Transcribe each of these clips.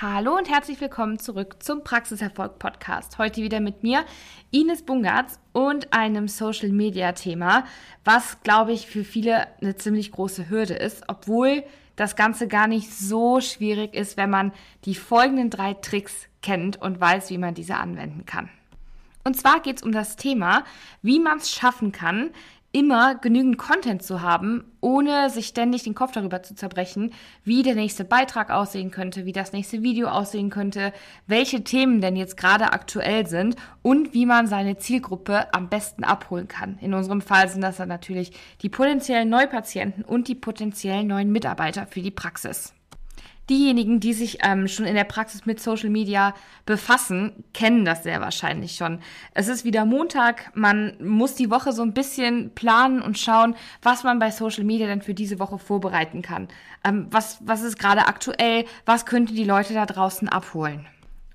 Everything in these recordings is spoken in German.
Hallo und herzlich willkommen zurück zum Praxiserfolg Podcast. Heute wieder mit mir, Ines Bungartz und einem Social Media Thema, was glaube ich für viele eine ziemlich große Hürde ist, obwohl das Ganze gar nicht so schwierig ist, wenn man die folgenden drei Tricks kennt und weiß, wie man diese anwenden kann. Und zwar geht es um das Thema, wie man es schaffen kann, immer genügend Content zu haben, ohne sich ständig den Kopf darüber zu zerbrechen, wie der nächste Beitrag aussehen könnte, wie das nächste Video aussehen könnte, welche Themen denn jetzt gerade aktuell sind und wie man seine Zielgruppe am besten abholen kann. In unserem Fall sind das dann natürlich die potenziellen Neupatienten und die potenziellen neuen Mitarbeiter für die Praxis. Diejenigen, die sich ähm, schon in der Praxis mit Social Media befassen, kennen das sehr wahrscheinlich schon. Es ist wieder Montag, man muss die Woche so ein bisschen planen und schauen, was man bei Social Media denn für diese Woche vorbereiten kann. Ähm, was, was ist gerade aktuell, was könnte die Leute da draußen abholen.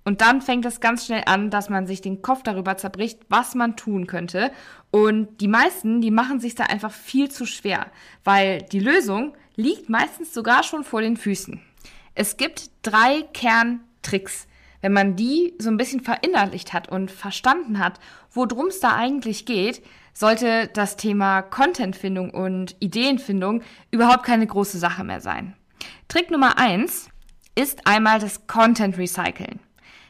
Und dann fängt es ganz schnell an, dass man sich den Kopf darüber zerbricht, was man tun könnte. Und die meisten, die machen sich da einfach viel zu schwer, weil die Lösung liegt meistens sogar schon vor den Füßen. Es gibt drei Kerntricks. Wenn man die so ein bisschen verinnerlicht hat und verstanden hat, worum es da eigentlich geht, sollte das Thema Contentfindung und Ideenfindung überhaupt keine große Sache mehr sein. Trick Nummer eins ist einmal das Content Recyceln.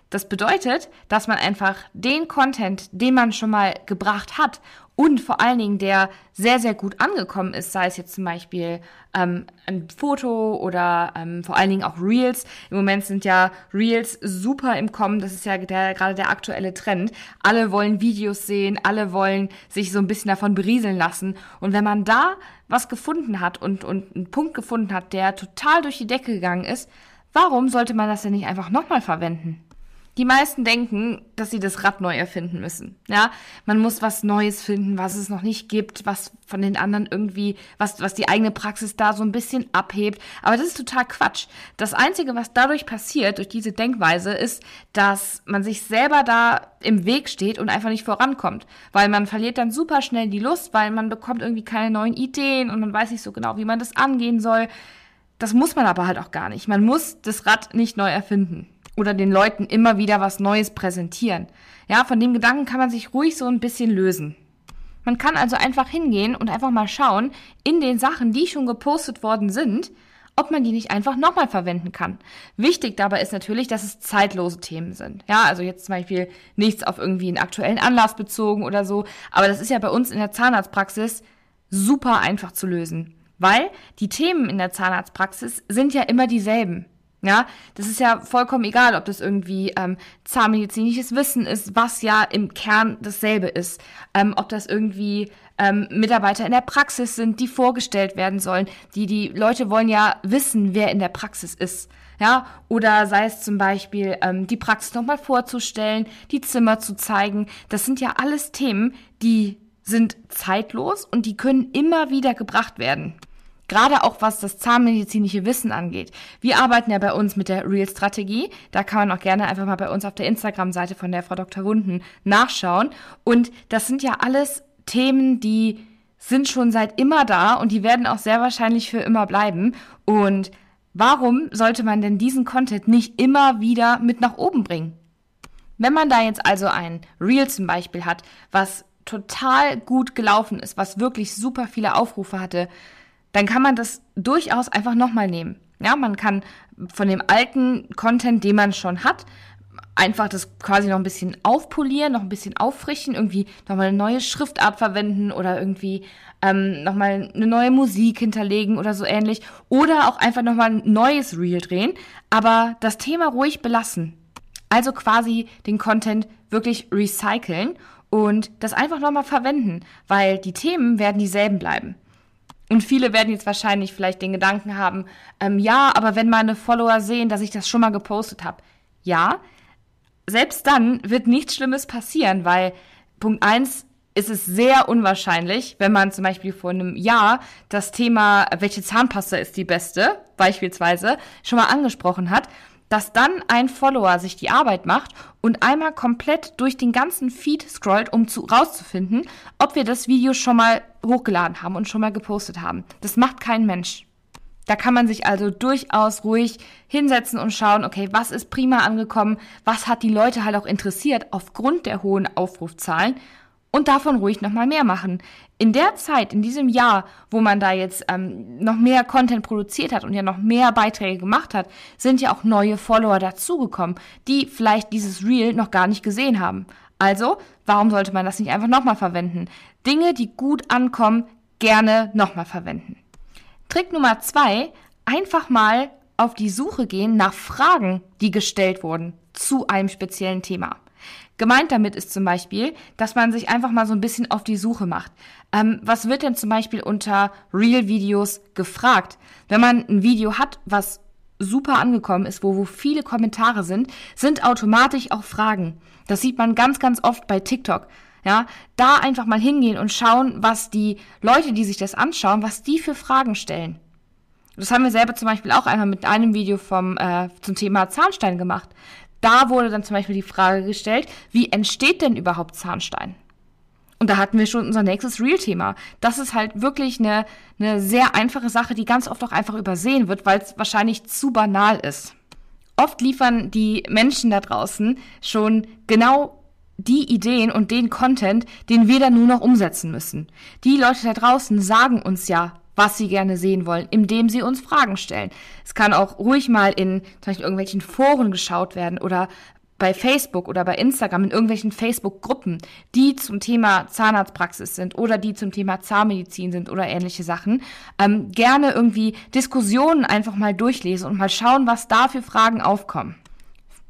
Das bedeutet, dass man einfach den Content, den man schon mal gebracht hat und vor allen Dingen der sehr, sehr gut angekommen ist, sei es jetzt zum Beispiel ähm, ein Foto oder ähm, vor allen Dingen auch Reels. Im Moment sind ja Reels super im Kommen, das ist ja der, gerade der aktuelle Trend. Alle wollen Videos sehen, alle wollen sich so ein bisschen davon berieseln lassen. Und wenn man da was gefunden hat und, und einen Punkt gefunden hat, der total durch die Decke gegangen ist, warum sollte man das denn nicht einfach nochmal verwenden? Die meisten denken, dass sie das Rad neu erfinden müssen. Ja, man muss was Neues finden, was es noch nicht gibt, was von den anderen irgendwie, was, was die eigene Praxis da so ein bisschen abhebt. Aber das ist total Quatsch. Das Einzige, was dadurch passiert, durch diese Denkweise, ist, dass man sich selber da im Weg steht und einfach nicht vorankommt. Weil man verliert dann super schnell die Lust, weil man bekommt irgendwie keine neuen Ideen und man weiß nicht so genau, wie man das angehen soll. Das muss man aber halt auch gar nicht. Man muss das Rad nicht neu erfinden oder den Leuten immer wieder was Neues präsentieren. Ja, von dem Gedanken kann man sich ruhig so ein bisschen lösen. Man kann also einfach hingehen und einfach mal schauen, in den Sachen, die schon gepostet worden sind, ob man die nicht einfach nochmal verwenden kann. Wichtig dabei ist natürlich, dass es zeitlose Themen sind. Ja, also jetzt zum Beispiel nichts auf irgendwie einen aktuellen Anlass bezogen oder so. Aber das ist ja bei uns in der Zahnarztpraxis super einfach zu lösen. Weil die Themen in der Zahnarztpraxis sind ja immer dieselben. Ja, das ist ja vollkommen egal, ob das irgendwie ähm, zahnmedizinisches Wissen ist, was ja im Kern dasselbe ist. Ähm, ob das irgendwie ähm, Mitarbeiter in der Praxis sind, die vorgestellt werden sollen. Die, die Leute wollen ja wissen, wer in der Praxis ist. Ja, oder sei es zum Beispiel, ähm, die Praxis nochmal vorzustellen, die Zimmer zu zeigen. Das sind ja alles Themen, die sind zeitlos und die können immer wieder gebracht werden. Gerade auch was das zahnmedizinische Wissen angeht. Wir arbeiten ja bei uns mit der Real-Strategie. Da kann man auch gerne einfach mal bei uns auf der Instagram-Seite von der Frau Dr. Wunden nachschauen. Und das sind ja alles Themen, die sind schon seit immer da und die werden auch sehr wahrscheinlich für immer bleiben. Und warum sollte man denn diesen Content nicht immer wieder mit nach oben bringen? Wenn man da jetzt also ein Reel zum Beispiel hat, was total gut gelaufen ist, was wirklich super viele Aufrufe hatte, dann kann man das durchaus einfach nochmal nehmen. Ja, man kann von dem alten Content, den man schon hat, einfach das quasi noch ein bisschen aufpolieren, noch ein bisschen auffrischen, irgendwie nochmal eine neue Schriftart verwenden oder irgendwie ähm, nochmal eine neue Musik hinterlegen oder so ähnlich. Oder auch einfach nochmal ein neues Reel drehen, aber das Thema ruhig belassen. Also quasi den Content wirklich recyceln und das einfach nochmal verwenden, weil die Themen werden dieselben bleiben. Und viele werden jetzt wahrscheinlich vielleicht den Gedanken haben, ähm, ja, aber wenn meine Follower sehen, dass ich das schon mal gepostet habe. Ja, selbst dann wird nichts Schlimmes passieren, weil Punkt eins ist es sehr unwahrscheinlich, wenn man zum Beispiel vor einem Jahr das Thema, welche Zahnpasta ist die beste, beispielsweise, schon mal angesprochen hat, dass dann ein Follower sich die Arbeit macht und einmal komplett durch den ganzen Feed scrollt, um zu, rauszufinden, ob wir das Video schon mal hochgeladen haben und schon mal gepostet haben. Das macht kein Mensch. Da kann man sich also durchaus ruhig hinsetzen und schauen, okay, was ist prima angekommen, was hat die Leute halt auch interessiert aufgrund der hohen Aufrufzahlen und davon ruhig nochmal mehr machen. In der Zeit, in diesem Jahr, wo man da jetzt ähm, noch mehr Content produziert hat und ja noch mehr Beiträge gemacht hat, sind ja auch neue Follower dazugekommen, die vielleicht dieses Reel noch gar nicht gesehen haben. Also, warum sollte man das nicht einfach nochmal verwenden? Dinge, die gut ankommen, gerne nochmal verwenden. Trick Nummer zwei, einfach mal auf die Suche gehen nach Fragen, die gestellt wurden zu einem speziellen Thema. Gemeint damit ist zum Beispiel, dass man sich einfach mal so ein bisschen auf die Suche macht. Ähm, was wird denn zum Beispiel unter Real-Videos gefragt? Wenn man ein Video hat, was super angekommen ist, wo, wo viele Kommentare sind, sind automatisch auch Fragen. Das sieht man ganz, ganz oft bei TikTok. Ja, da einfach mal hingehen und schauen, was die Leute, die sich das anschauen, was die für Fragen stellen. Das haben wir selber zum Beispiel auch einmal mit einem Video vom, äh, zum Thema Zahnstein gemacht. Da wurde dann zum Beispiel die Frage gestellt, wie entsteht denn überhaupt Zahnstein? Und da hatten wir schon unser nächstes Real-Thema. Das ist halt wirklich eine, eine sehr einfache Sache, die ganz oft auch einfach übersehen wird, weil es wahrscheinlich zu banal ist. Oft liefern die Menschen da draußen schon genau die Ideen und den Content, den wir dann nur noch umsetzen müssen. Die Leute da draußen sagen uns ja, was sie gerne sehen wollen, indem sie uns Fragen stellen. Es kann auch ruhig mal in zum Beispiel irgendwelchen Foren geschaut werden oder bei Facebook oder bei Instagram in irgendwelchen Facebook-Gruppen, die zum Thema Zahnarztpraxis sind oder die zum Thema Zahnmedizin sind oder ähnliche Sachen, ähm, gerne irgendwie Diskussionen einfach mal durchlesen und mal schauen, was da für Fragen aufkommen.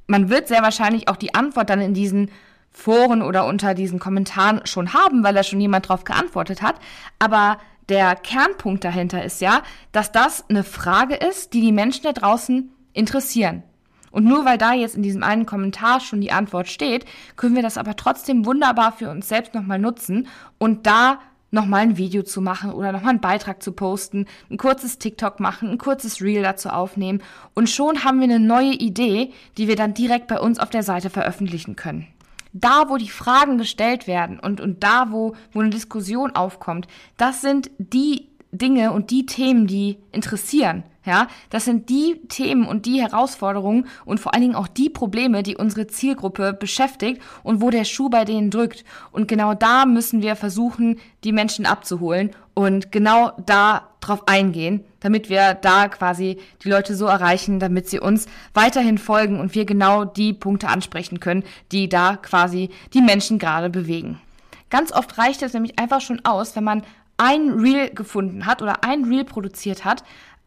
Man wird sehr wahrscheinlich auch die Antwort dann in diesen Foren oder unter diesen Kommentaren schon haben, weil da schon jemand drauf geantwortet hat. Aber der Kernpunkt dahinter ist ja, dass das eine Frage ist, die die Menschen da draußen interessieren. Und nur weil da jetzt in diesem einen Kommentar schon die Antwort steht, können wir das aber trotzdem wunderbar für uns selbst nochmal nutzen und da nochmal ein Video zu machen oder nochmal einen Beitrag zu posten, ein kurzes TikTok machen, ein kurzes Reel dazu aufnehmen und schon haben wir eine neue Idee, die wir dann direkt bei uns auf der Seite veröffentlichen können da, wo die Fragen gestellt werden und, und da, wo, wo eine Diskussion aufkommt, das sind die Dinge und die Themen, die interessieren. Ja, das sind die Themen und die Herausforderungen und vor allen Dingen auch die Probleme, die unsere Zielgruppe beschäftigt und wo der Schuh bei denen drückt. Und genau da müssen wir versuchen, die Menschen abzuholen und genau da drauf eingehen, damit wir da quasi die Leute so erreichen, damit sie uns weiterhin folgen und wir genau die Punkte ansprechen können, die da quasi die Menschen gerade bewegen. Ganz oft reicht es nämlich einfach schon aus, wenn man ein Reel gefunden hat oder ein Reel produziert hat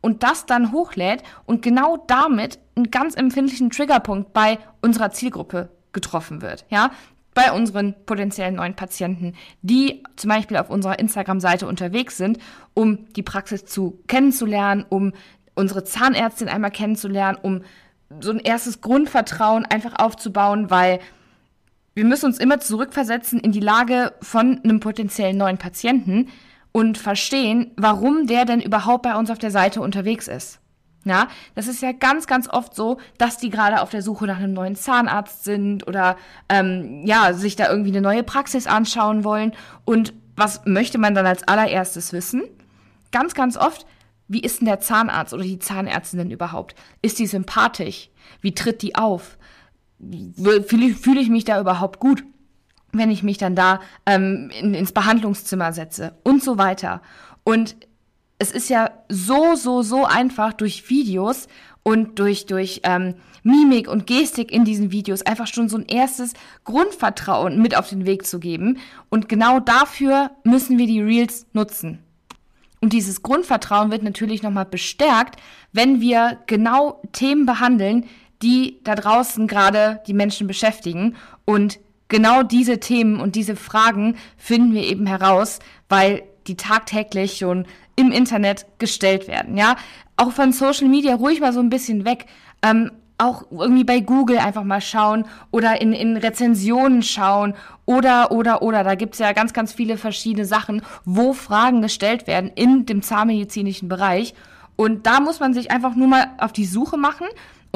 und das dann hochlädt und genau damit einen ganz empfindlichen Triggerpunkt bei unserer Zielgruppe getroffen wird. Ja, bei unseren potenziellen neuen Patienten, die zum Beispiel auf unserer Instagram-Seite unterwegs sind, um die Praxis zu kennenzulernen, um unsere Zahnärztin einmal kennenzulernen, um so ein erstes Grundvertrauen einfach aufzubauen, weil wir müssen uns immer zurückversetzen in die Lage von einem potenziellen neuen Patienten, und verstehen, warum der denn überhaupt bei uns auf der Seite unterwegs ist. Ja, das ist ja ganz, ganz oft so, dass die gerade auf der Suche nach einem neuen Zahnarzt sind oder ähm, ja, sich da irgendwie eine neue Praxis anschauen wollen. Und was möchte man dann als allererstes wissen? Ganz, ganz oft, wie ist denn der Zahnarzt oder die Zahnärztin denn überhaupt? Ist die sympathisch? Wie tritt die auf? Fühle fühl ich mich da überhaupt gut? Wenn ich mich dann da ähm, in, ins Behandlungszimmer setze und so weiter. Und es ist ja so, so, so einfach durch Videos und durch, durch ähm, Mimik und Gestik in diesen Videos einfach schon so ein erstes Grundvertrauen mit auf den Weg zu geben. Und genau dafür müssen wir die Reels nutzen. Und dieses Grundvertrauen wird natürlich nochmal bestärkt, wenn wir genau Themen behandeln, die da draußen gerade die Menschen beschäftigen und genau diese Themen und diese Fragen finden wir eben heraus, weil die tagtäglich schon im Internet gestellt werden. Ja, auch von Social Media ruhig mal so ein bisschen weg. Ähm, auch irgendwie bei Google einfach mal schauen oder in, in Rezensionen schauen oder, oder, oder. Da gibt's ja ganz, ganz viele verschiedene Sachen, wo Fragen gestellt werden in dem zahnmedizinischen Bereich. Und da muss man sich einfach nur mal auf die Suche machen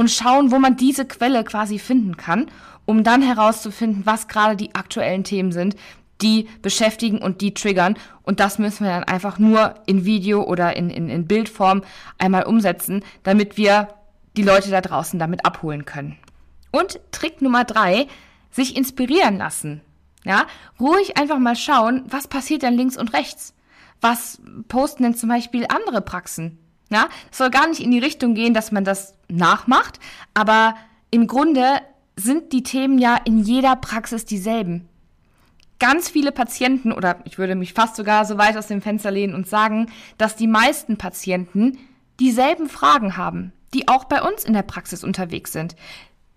und schauen, wo man diese Quelle quasi finden kann um dann herauszufinden, was gerade die aktuellen Themen sind, die beschäftigen und die triggern. Und das müssen wir dann einfach nur in Video oder in, in, in Bildform einmal umsetzen, damit wir die Leute da draußen damit abholen können. Und Trick Nummer drei, sich inspirieren lassen. Ja, ruhig einfach mal schauen, was passiert denn links und rechts? Was posten denn zum Beispiel andere Praxen? Ja, es soll gar nicht in die Richtung gehen, dass man das nachmacht, aber im Grunde sind die Themen ja in jeder Praxis dieselben. Ganz viele Patienten, oder ich würde mich fast sogar so weit aus dem Fenster lehnen und sagen, dass die meisten Patienten dieselben Fragen haben, die auch bei uns in der Praxis unterwegs sind.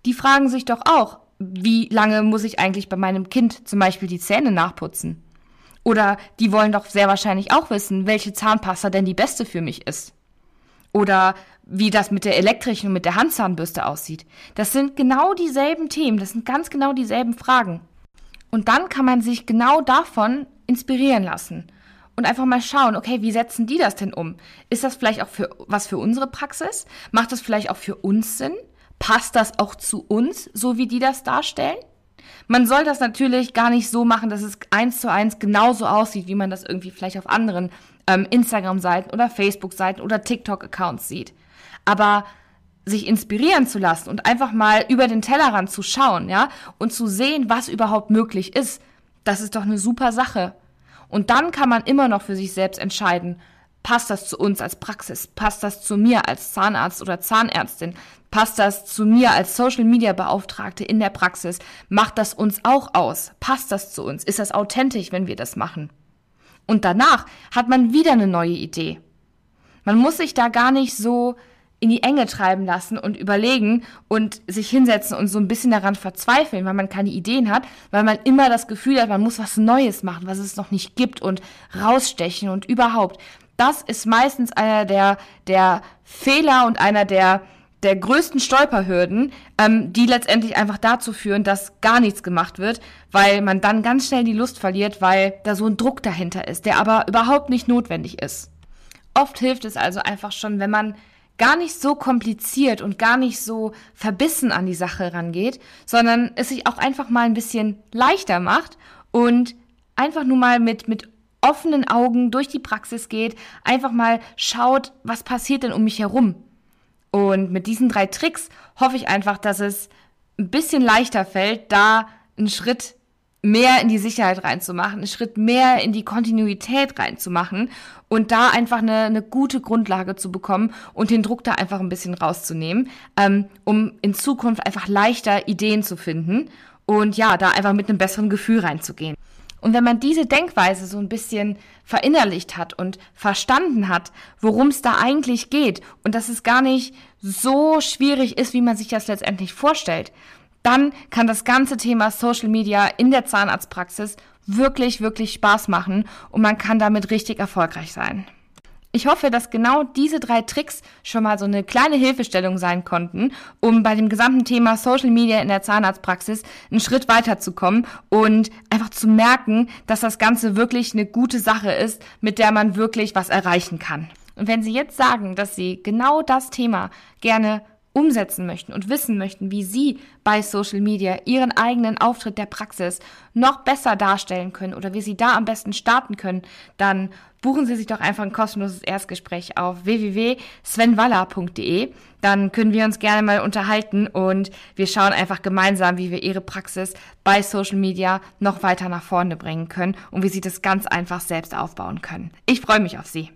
Die fragen sich doch auch, wie lange muss ich eigentlich bei meinem Kind zum Beispiel die Zähne nachputzen? Oder die wollen doch sehr wahrscheinlich auch wissen, welche Zahnpasta denn die beste für mich ist. Oder wie das mit der elektrischen und mit der Handzahnbürste aussieht. Das sind genau dieselben Themen, das sind ganz genau dieselben Fragen. Und dann kann man sich genau davon inspirieren lassen und einfach mal schauen, okay, wie setzen die das denn um? Ist das vielleicht auch für was für unsere Praxis? Macht das vielleicht auch für uns Sinn? Passt das auch zu uns, so wie die das darstellen? Man soll das natürlich gar nicht so machen, dass es eins zu eins genauso aussieht, wie man das irgendwie vielleicht auf anderen ähm, Instagram-Seiten oder Facebook-Seiten oder TikTok-Accounts sieht. Aber sich inspirieren zu lassen und einfach mal über den Tellerrand zu schauen, ja, und zu sehen, was überhaupt möglich ist, das ist doch eine super Sache. Und dann kann man immer noch für sich selbst entscheiden, passt das zu uns als Praxis, passt das zu mir als Zahnarzt oder Zahnärztin, passt das zu mir als Social Media Beauftragte in der Praxis, macht das uns auch aus, passt das zu uns, ist das authentisch, wenn wir das machen. Und danach hat man wieder eine neue Idee. Man muss sich da gar nicht so in die Enge treiben lassen und überlegen und sich hinsetzen und so ein bisschen daran verzweifeln, weil man keine Ideen hat, weil man immer das Gefühl hat, man muss was Neues machen, was es noch nicht gibt und rausstechen und überhaupt. Das ist meistens einer der, der Fehler und einer der, der größten Stolperhürden, ähm, die letztendlich einfach dazu führen, dass gar nichts gemacht wird, weil man dann ganz schnell die Lust verliert, weil da so ein Druck dahinter ist, der aber überhaupt nicht notwendig ist. Oft hilft es also einfach schon, wenn man gar nicht so kompliziert und gar nicht so verbissen an die Sache rangeht, sondern es sich auch einfach mal ein bisschen leichter macht und einfach nur mal mit, mit offenen Augen durch die Praxis geht, einfach mal schaut, was passiert denn um mich herum. Und mit diesen drei Tricks hoffe ich einfach, dass es ein bisschen leichter fällt, da einen Schritt mehr in die Sicherheit reinzumachen, einen Schritt mehr in die Kontinuität reinzumachen und da einfach eine, eine gute Grundlage zu bekommen und den Druck da einfach ein bisschen rauszunehmen, ähm, um in Zukunft einfach leichter Ideen zu finden und ja, da einfach mit einem besseren Gefühl reinzugehen. Und wenn man diese Denkweise so ein bisschen verinnerlicht hat und verstanden hat, worum es da eigentlich geht und dass es gar nicht so schwierig ist, wie man sich das letztendlich vorstellt, dann kann das ganze Thema Social Media in der Zahnarztpraxis wirklich, wirklich Spaß machen und man kann damit richtig erfolgreich sein. Ich hoffe, dass genau diese drei Tricks schon mal so eine kleine Hilfestellung sein konnten, um bei dem gesamten Thema Social Media in der Zahnarztpraxis einen Schritt weiterzukommen und einfach zu merken, dass das Ganze wirklich eine gute Sache ist, mit der man wirklich was erreichen kann. Und wenn Sie jetzt sagen, dass Sie genau das Thema gerne umsetzen möchten und wissen möchten, wie Sie bei Social Media Ihren eigenen Auftritt der Praxis noch besser darstellen können oder wie Sie da am besten starten können, dann buchen Sie sich doch einfach ein kostenloses Erstgespräch auf www.svenwaller.de. Dann können wir uns gerne mal unterhalten und wir schauen einfach gemeinsam, wie wir Ihre Praxis bei Social Media noch weiter nach vorne bringen können und wie Sie das ganz einfach selbst aufbauen können. Ich freue mich auf Sie.